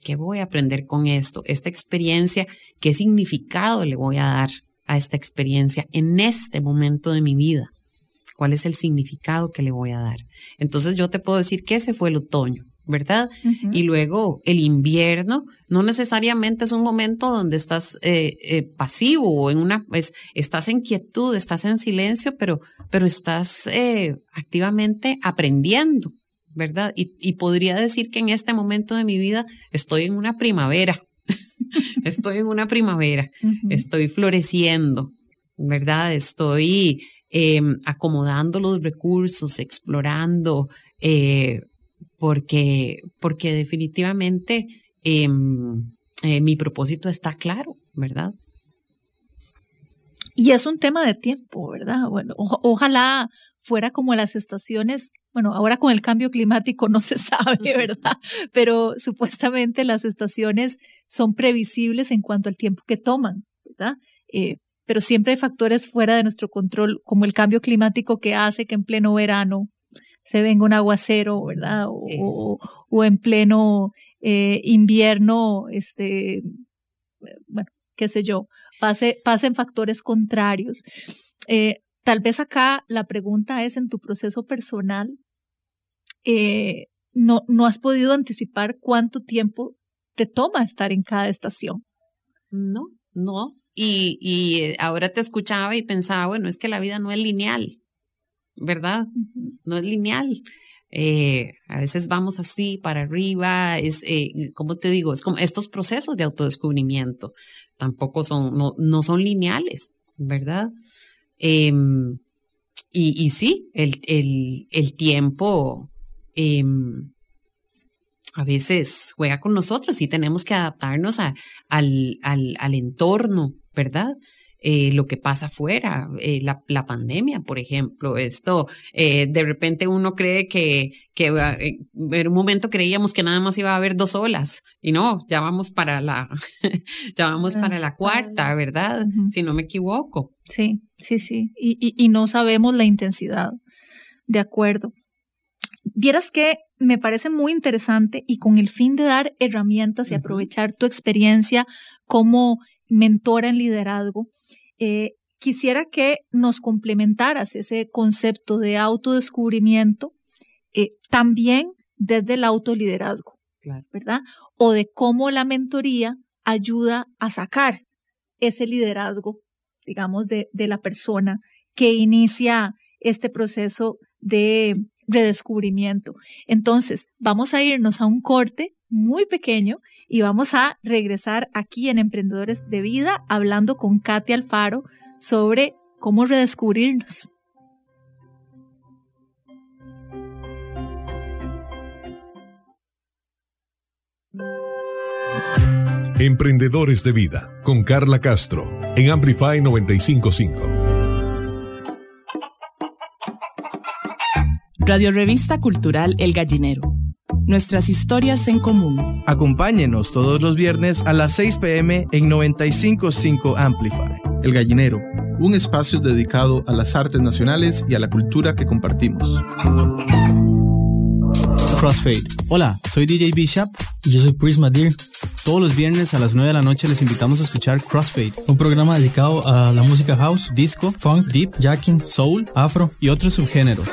¿Qué voy a aprender con esto? Esta experiencia, ¿qué significado le voy a dar a esta experiencia en este momento de mi vida? ¿Cuál es el significado que le voy a dar? Entonces yo te puedo decir que ese fue el otoño. ¿verdad? Y luego el invierno no necesariamente es un momento donde estás eh, eh, pasivo o en una, pues, estás en quietud, estás en silencio, pero, pero estás eh, activamente aprendiendo, ¿verdad? Y, podría decir que en este momento de mi vida estoy en una primavera, estoy en una primavera, estoy floreciendo, ¿verdad? Estoy em, acomodando los recursos, explorando, porque, porque definitivamente em, eh, mi propósito está claro, ¿verdad? Y es un tema de tiempo, ¿verdad? Bueno, ojalá fuera como las estaciones, bueno, ahora con el cambio climático no se sabe, ¿verdad? Pero supuestamente las estaciones son previsibles en cuanto al tiempo que toman, ¿verdad? Eh, pero siempre hay factores fuera de nuestro control, como el cambio climático que hace que en pleno verano se venga un aguacero, ¿verdad? O, o, en pleno eh, invierno, este, bueno, qué sé yo, pase, pasen factores contrarios. Eh, tal vez acá la pregunta es en tu proceso personal, eh, no, no has podido anticipar cuánto tiempo te toma estar en cada estación. No, no. Y, y ahora te escuchaba y pensaba, bueno, es que la vida no es lineal. ¿verdad? No es lineal. Eh, a veces vamos así para arriba, es, eh, como te digo, es como estos procesos de autodescubrimiento tampoco son, no, no son lineales, ¿verdad? Em, y, y, sí, el, el, el tiempo em, a veces juega con nosotros y tenemos que adaptarnos a, al, al, al entorno, ¿verdad? Eh, lo que pasa afuera, eh, la, la, pandemia, por ejemplo, esto, eh, de repente uno cree que, que en un momento creíamos que nada más iba a haber dos olas y no, ya vamos para la, ya vamos para la cuarta, ¿verdad? Si no me equivoco. Sí, sí, sí, y, y, y no sabemos la intensidad, de acuerdo. Vieras que me parece muy interesante y con el fin de dar herramientas y aprovechar tu experiencia como mentora en liderazgo, eh, quisiera que nos complementaras ese concepto de autodescubrimiento eh, también desde el autoliderazgo, ¿verdad? O de cómo la mentoría ayuda a sacar ese liderazgo, digamos, de, de la persona que inicia este proceso de redescubrimiento. Entonces, vamos a irnos a un corte muy pequeño y vamos a regresar aquí en Emprendedores de Vida hablando con Katia Alfaro sobre cómo redescubrirnos. Emprendedores de Vida con Carla Castro en Amplify 955. Radio Revista Cultural El Gallinero. Nuestras historias en común. Acompáñenos todos los viernes a las 6 pm en 955 Amplify. El Gallinero, un espacio dedicado a las artes nacionales y a la cultura que compartimos. Crossfade. Hola, soy DJ Bishop y yo soy Prisma Deer. Todos los viernes a las 9 de la noche les invitamos a escuchar Crossfade, un programa dedicado a la música house, disco, funk, deep, jacking, soul, afro y otros subgéneros.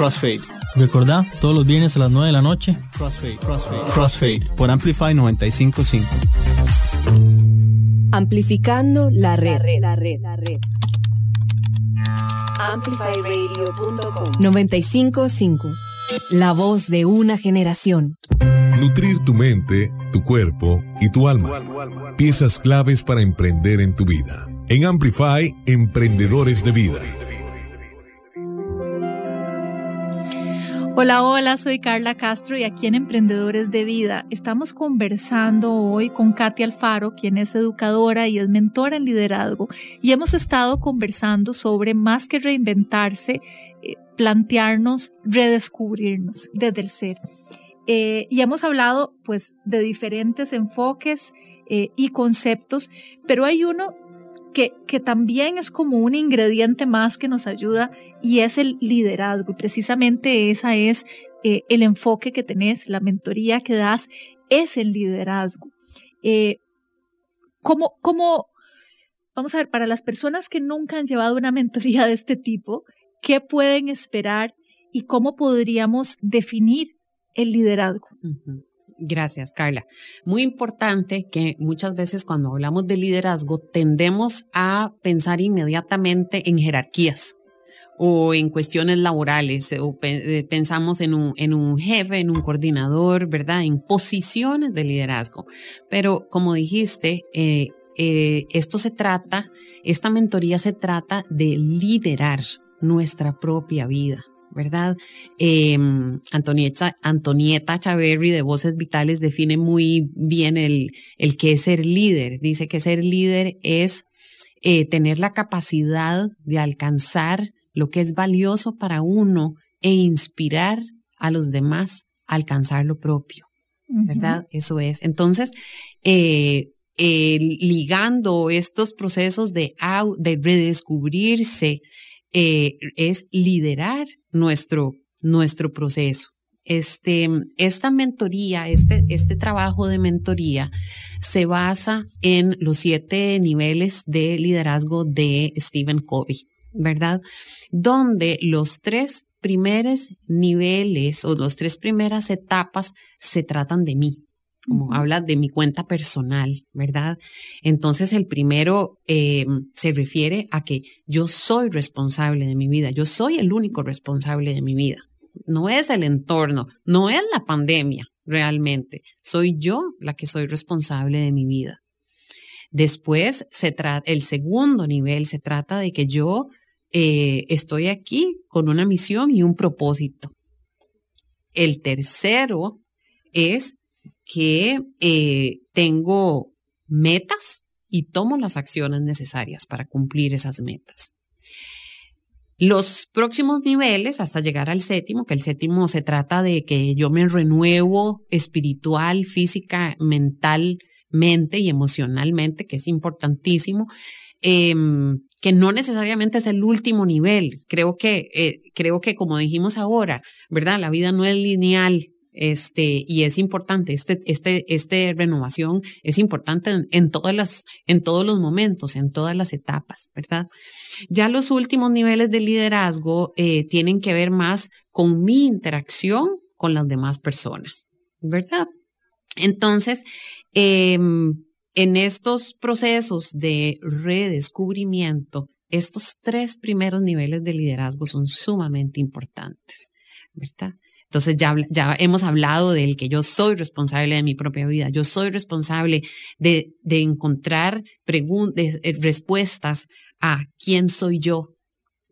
Crossfade. Recordá, todos los viernes a las 9 de la noche. Crossfade, Crossfade, Crossfade por Amplify 955. Amplificando la red. La red, la red, Amplifyradio.com 955. La voz de una generación. Nutrir tu mente, tu cuerpo y tu alma. Piezas claves para emprender en tu vida. En Amplify, Emprendedores de Vida. Hola, hola, soy Carla Castro y aquí en Emprendedores de Vida estamos conversando hoy con Katia Alfaro, quien es educadora y es mentora en liderazgo, y hemos estado conversando sobre más que reinventarse, eh, plantearnos, redescubrirnos desde el ser. Eh, y hemos hablado pues de diferentes enfoques eh, y conceptos, pero hay uno que, que también es como un ingrediente más que nos ayuda y es el liderazgo. Precisamente esa es eh, el enfoque que tenés, la mentoría que das es el liderazgo. Eh, como, vamos a ver, para las personas que nunca han llevado una mentoría de este tipo, ¿qué pueden esperar y cómo podríamos definir el liderazgo? Gracias, Carla. Muy importante que muchas veces cuando hablamos de liderazgo tendemos a pensar inmediatamente en jerarquías o en cuestiones laborales, o eh, pensamos en un, en un jefe, en un coordinador, ¿verdad? En posiciones de liderazgo. Pero como dijiste, eh, eh, esto se trata, esta mentoría se trata de liderar nuestra propia vida. ¿Verdad? Em, Antonieta, Antonieta Chaverri de Voces Vitales define muy bien el, el qué es ser líder. Dice que ser líder es tener la capacidad de alcanzar lo que es valioso para uno e inspirar a los demás a alcanzar lo propio, ¿verdad? Eso es. Entonces, eh, ligando estos procesos de, de redescubrirse, eh, es liderar nuestro, nuestro proceso. Este, esta mentoría, este, este trabajo de mentoría se basa en los siete niveles de liderazgo de Stephen Covey, ¿verdad? donde los tres primeros niveles o las tres primeras etapas se tratan de mí, como habla de mi cuenta personal, ¿verdad? Entonces el primero eh, se refiere a que yo soy responsable de mi vida, yo soy el único responsable de mi vida. No es el entorno, no es la pandemia realmente, soy yo la que soy responsable de mi vida. Después, se trata, el segundo nivel se trata de que yo eh, estoy aquí con una misión y un propósito. El tercero es que eh, tengo metas y tomo las acciones necesarias para cumplir esas metas. Los próximos niveles, hasta llegar al séptimo, que el séptimo se trata de que yo me renuevo espiritual, física, mentalmente y emocionalmente, que es importantísimo. Em, que no necesariamente es el último nivel. Creo que, eh, creo que como dijimos ahora, ¿verdad? La vida no es lineal. Este, y es importante, este, este, este renovación es importante en, todas las, en todos los momentos, en todas las etapas, ¿verdad? Ya los últimos niveles de liderazgo eh, tienen que ver más con mi interacción con las demás personas, ¿verdad? Entonces, eh, en estos procesos de redescubrimiento estos tres primeros niveles de liderazgo son sumamente importantes, ¿verdad? Entonces ya, ya hemos hablado del que yo soy responsable de mi propia vida, yo soy responsable de, de encontrar eh, respuestas a quién soy yo,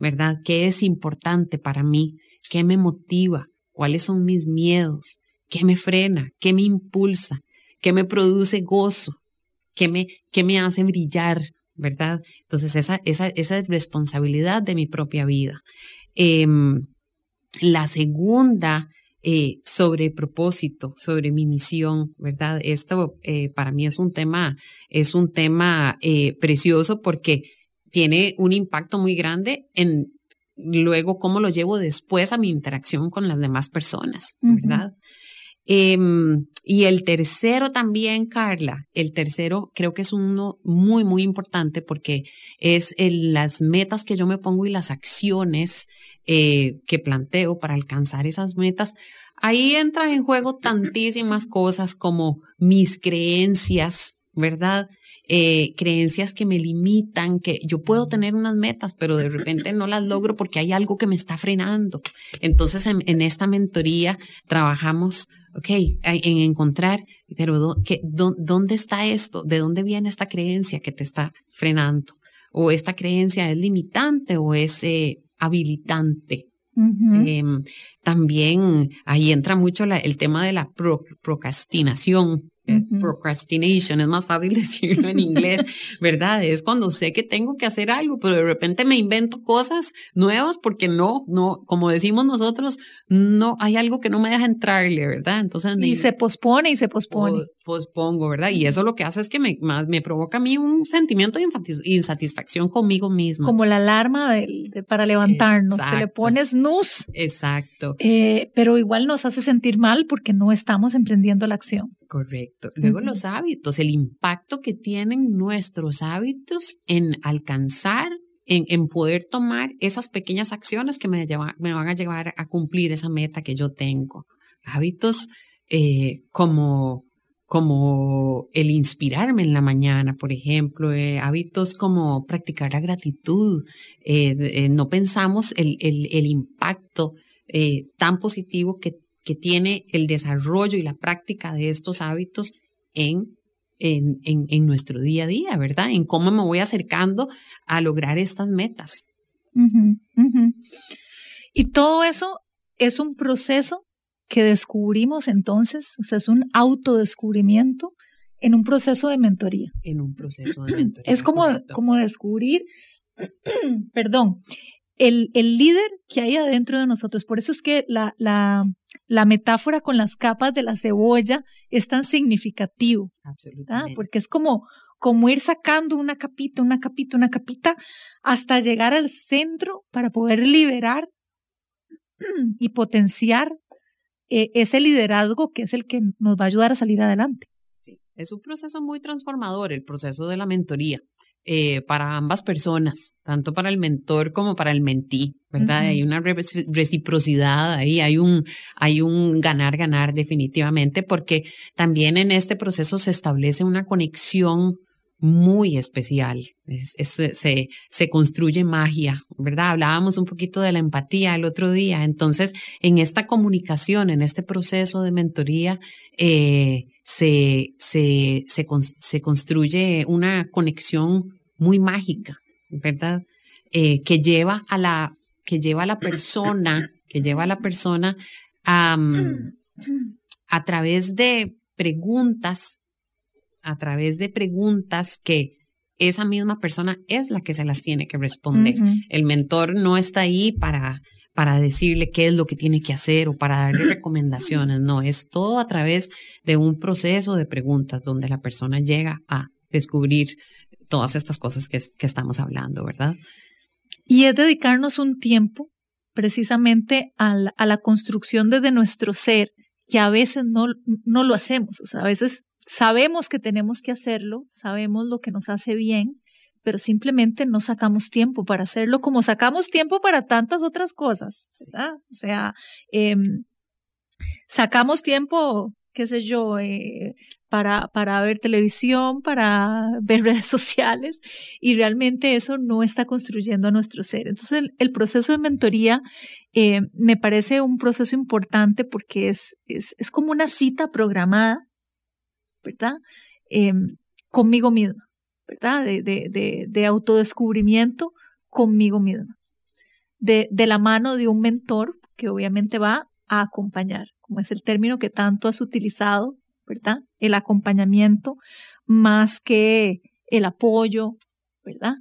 ¿verdad? ¿Qué es importante para mí? ¿Qué me motiva? ¿Cuáles son mis miedos? ¿Qué me frena? ¿Qué me impulsa? ¿Qué me produce gozo? ¿Qué me, qué me hace brillar? ¿Verdad? Entonces esa, esa, esa es responsabilidad de mi propia vida. Em, la segunda, eh, sobre propósito, sobre mi misión, ¿verdad? Esto eh, para mí es un tema, es un tema eh, precioso porque tiene un impacto muy grande en luego cómo lo llevo después a mi interacción con las demás personas, ¿verdad? Em, y el tercero también, Carla, el tercero creo que es uno muy, muy importante porque es las metas que yo me pongo y las acciones eh, que planteo para alcanzar esas metas. Ahí entran en juego tantísimas cosas como mis creencias, ¿verdad? Eh, creencias que me limitan, que yo puedo tener unas metas, pero de repente no las logro porque hay algo que me está frenando. Entonces, en, esta mentoría trabajamos, ok, en encontrar, pero ¿dónde está esto? ¿De dónde viene esta creencia que te está frenando? ¿O esta creencia es limitante o es eh, habilitante? Em, también ahí entra mucho el tema de la procrastinación, Procrastination, es más fácil decirlo en inglés, ¿verdad? Es cuando sé que tengo que hacer algo, pero de repente me invento cosas nuevas porque no, no, como decimos nosotros, no hay algo que no me deja entrarle, ¿verdad? Entonces y se pospone y se pospone. Pospongo, ¿verdad? Y eso lo que hace es que me, me provoca a mí un sentimiento de insatisfacción conmigo mismo. Como la alarma de, para levantarnos, se le pone snooze. Exacto. Eh, pero igual nos hace sentir mal porque no estamos emprendiendo la acción. Correcto. Luego los hábitos, el impacto que tienen nuestros hábitos en alcanzar, en, en poder tomar esas pequeñas acciones que me, me van a llevar a cumplir esa meta que yo tengo. Hábitos eh, como como el inspirarme en la mañana, por ejemplo, eh, hábitos como practicar la gratitud. Eh, no pensamos el, el, el impacto tan positivo que que tiene el desarrollo y la práctica de estos hábitos en, en, en, nuestro día a día, ¿verdad? En cómo me voy acercando a lograr estas metas. Y todo eso es un proceso que descubrimos entonces, o sea, es un autodescubrimiento en un proceso de mentoría. En un proceso de mentoría. Es como, como descubrir, perdón, el, el, líder que hay adentro de nosotros. Por eso es que la, la, la metáfora con las capas de la cebolla es tan significativo. Absolutamente. Porque es como, como ir sacando una capita, una capita, una capita, hasta llegar al centro para poder liberar y potenciar eh, ese liderazgo que es el que nos va a ayudar a salir adelante. Sí, es un proceso muy transformador, el proceso de la mentoría. Eh, para ambas personas, tanto para el mentor como para el mentí, ¿verdad? Hay una reciprocidad ahí, hay un, hay un ganar, ganar definitivamente, porque también en este proceso se establece una conexión muy especial. se, se construye magia, ¿verdad? Hablábamos un poquito de la empatía el otro día. Entonces, en esta comunicación, en este proceso de mentoría, eh, se, se, se, se, construye una conexión muy mágica, ¿verdad? Eh, que lleva a la, que lleva a la persona, que lleva a la persona a, a través de preguntas, a través de preguntas que esa misma persona es la que se las tiene que responder. El mentor no está ahí para, para decirle qué es lo que tiene que hacer o para darle recomendaciones, no, es todo a través de un proceso de preguntas donde la persona llega a descubrir todas estas cosas que, que estamos hablando, ¿verdad? Y es dedicarnos un tiempo precisamente a la, a la construcción desde nuestro ser, que a veces no, no lo hacemos, o sea, a veces sabemos que tenemos que hacerlo, sabemos lo que nos hace bien, pero simplemente no sacamos tiempo para hacerlo como sacamos tiempo para tantas otras cosas, ¿verdad? O sea, eh, sacamos tiempo qué sé yo, eh, para, para ver televisión, para ver redes sociales, y realmente eso no está construyendo a nuestro ser. Entonces, el, proceso de mentoría eh, me parece un proceso importante porque es, es, es como una cita programada, ¿verdad? Eh, conmigo misma, ¿verdad? De, de, de, de autodescubrimiento conmigo misma. De la mano de un mentor que obviamente va a acompañar, como es el término que tanto has utilizado, ¿verdad? El acompañamiento más que el apoyo, ¿verdad?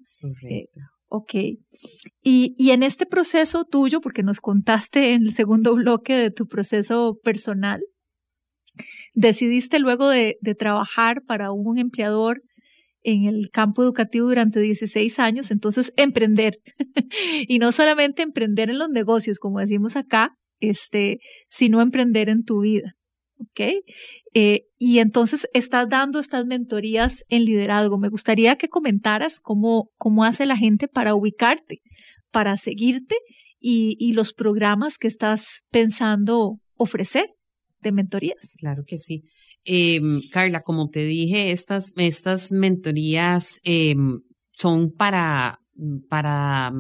Eh, ok. Y, y en este proceso tuyo, porque nos contaste en el segundo bloque de tu proceso personal, decidiste luego de, de trabajar para un empleador en el campo educativo durante 16 años, entonces emprender. y no solamente emprender en los negocios, como decimos acá, este, sino emprender en tu vida. ¿Ok? Eh, y entonces estás dando estas mentorías en liderazgo. Me gustaría que comentaras cómo, cómo hace la gente para ubicarte, para seguirte y, y los programas que estás pensando ofrecer de mentorías. Claro que sí. Eh, Carla, como te dije, estas, estas mentorías eh, son para, para,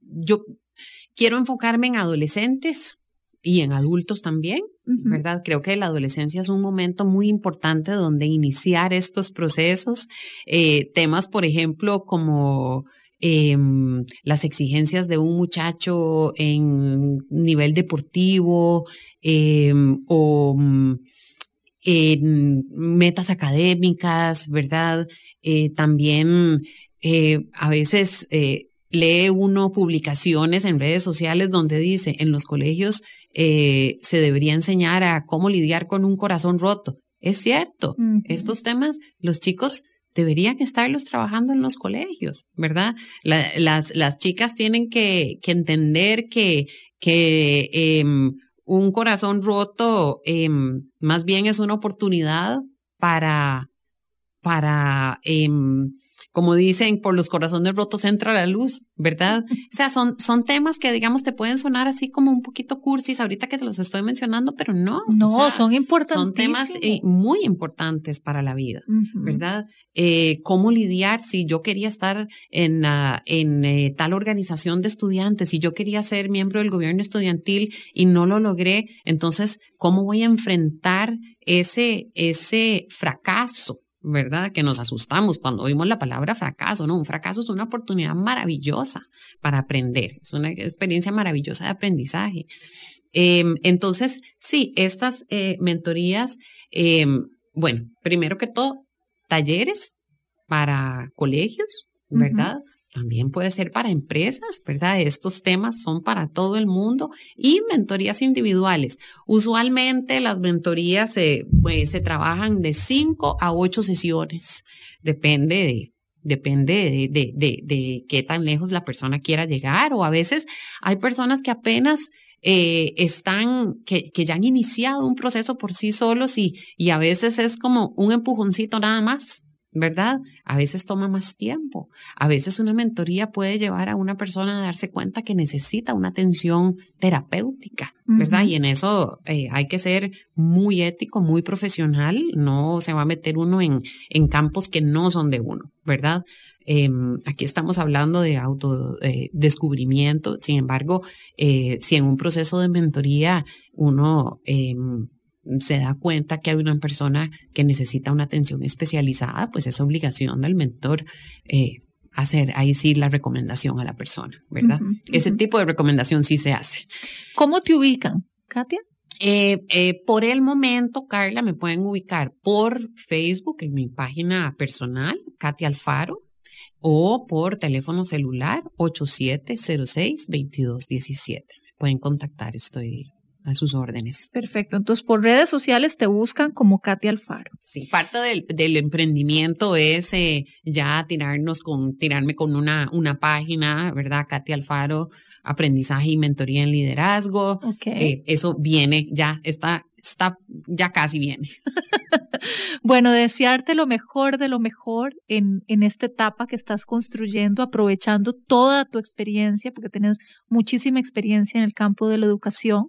yo quiero enfocarme en adolescentes y en adultos también, uh -huh. ¿verdad? Creo que la adolescencia es un momento muy importante donde iniciar estos procesos. Eh, temas, por ejemplo, como eh, las exigencias de un muchacho en nivel deportivo eh, o en metas académicas, ¿verdad? Eh, también eh, a veces eh, lee uno publicaciones en redes sociales donde dice en los colegios eh, se debería enseñar a cómo lidiar con un corazón roto. Es cierto, uh -huh. estos temas los chicos deberían estarlos trabajando en los colegios, ¿verdad? La, las, las chicas tienen que, que entender que, que eh, un corazón roto eh, más bien es una oportunidad para, para eh, como dicen, por los corazones rotos entra la luz, ¿verdad? O sea, son, son temas que, digamos, te pueden sonar así como un poquito cursis ahorita que te los estoy mencionando, pero no. No, o sea, son importantes. Son temas eh, muy importantes para la vida, uh -huh. ¿verdad? Eh, cómo lidiar si yo quería estar en, uh, en eh, tal organización de estudiantes, si yo quería ser miembro del gobierno estudiantil y no lo logré, entonces, ¿cómo voy a enfrentar ese, ese fracaso? ¿Verdad? Que nos asustamos cuando oímos la palabra fracaso, ¿no? Un fracaso es una oportunidad maravillosa para aprender, es una experiencia maravillosa de aprendizaje. Eh, entonces, sí, estas eh, mentorías, eh, bueno, primero que todo, talleres para colegios, ¿verdad? Uh -huh. También puede ser para empresas, ¿verdad? Estos temas son para todo el mundo y mentorías individuales. Usualmente las mentorías se, pues, se trabajan de cinco a ocho sesiones. Depende de, depende de, de, de, de, qué tan lejos la persona quiera llegar o a veces hay personas que apenas eh, están, que, que, ya han iniciado un proceso por sí solos y, y a veces es como un empujoncito nada más, ¿verdad? A veces toma más tiempo. A veces una mentoría puede llevar a una persona a darse cuenta que necesita una atención terapéutica, ¿verdad? Uh -huh. Y en eso eh, hay que ser muy ético, muy profesional. No se va a meter uno en, en campos que no son de uno, ¿verdad? Eh, aquí estamos hablando de autodescubrimiento. Eh, Sin embargo, eh, si en un proceso de mentoría uno em, se da cuenta que hay una persona que necesita una atención especializada, pues es obligación del mentor eh, hacer ahí sí la recomendación a la persona, ¿verdad? Uh -huh, uh -huh. Ese tipo de recomendación sí se hace. ¿Cómo te ubican, Katia? Eh, eh, por el momento, Carla, me pueden ubicar por Facebook en mi página personal, Katia Alfaro, o por teléfono celular 8706-2217. Pueden contactar, estoy a sus órdenes. Perfecto. Entonces, por redes sociales te buscan como Katia Alfaro. Sí, parte del, del emprendimiento es eh, ya tirarnos con, tirarme con una, una página, ¿verdad? Katia Alfaro, aprendizaje y mentoría en liderazgo. Okay. Eh, eso viene, ya está, está, ya casi viene. bueno, desearte lo mejor de lo mejor en, en esta etapa que estás construyendo, aprovechando toda tu experiencia, porque tienes muchísima experiencia en el campo de la educación.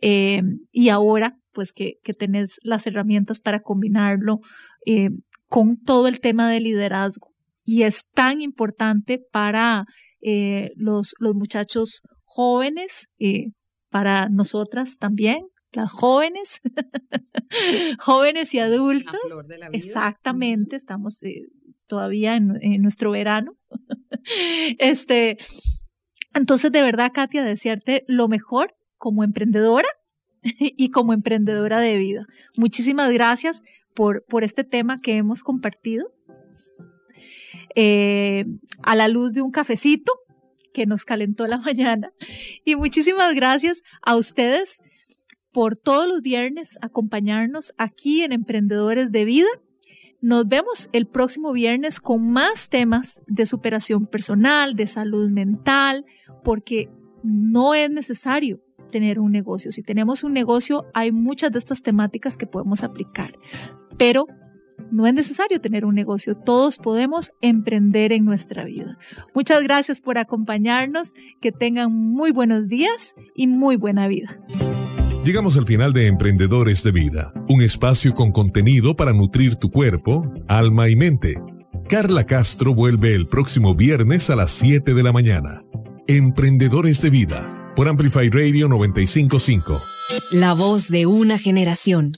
Eh, y ahora pues que, que tenés las herramientas para combinarlo eh, con todo el tema de liderazgo. Y es tan importante para eh, los, los muchachos jóvenes, eh, para nosotras también, las jóvenes, jóvenes y adultos. Exactamente, estamos todavía en, en, nuestro verano. este, entonces, de verdad, Katia, desearte lo mejor como emprendedora y como emprendedora de vida. Muchísimas gracias por, por este tema que hemos compartido. Eh, a la luz de un cafecito que nos calentó la mañana. Y muchísimas gracias a ustedes por todos los viernes acompañarnos aquí en Emprendedores de Vida. Nos vemos el próximo viernes con más temas de superación personal, de salud mental, porque no es necesario tener un negocio. Si tenemos un negocio, hay muchas de estas temáticas que podemos aplicar, pero no es necesario tener un negocio. Todos podemos emprender en nuestra vida. Muchas gracias por acompañarnos. Que tengan muy buenos días y muy buena vida. Llegamos al final de Emprendedores de Vida, un espacio con contenido para nutrir tu cuerpo, alma y mente. Carla Castro vuelve el próximo viernes a las 7 de la mañana. Emprendedores de Vida por Amplify Radio 955. La voz de una generación.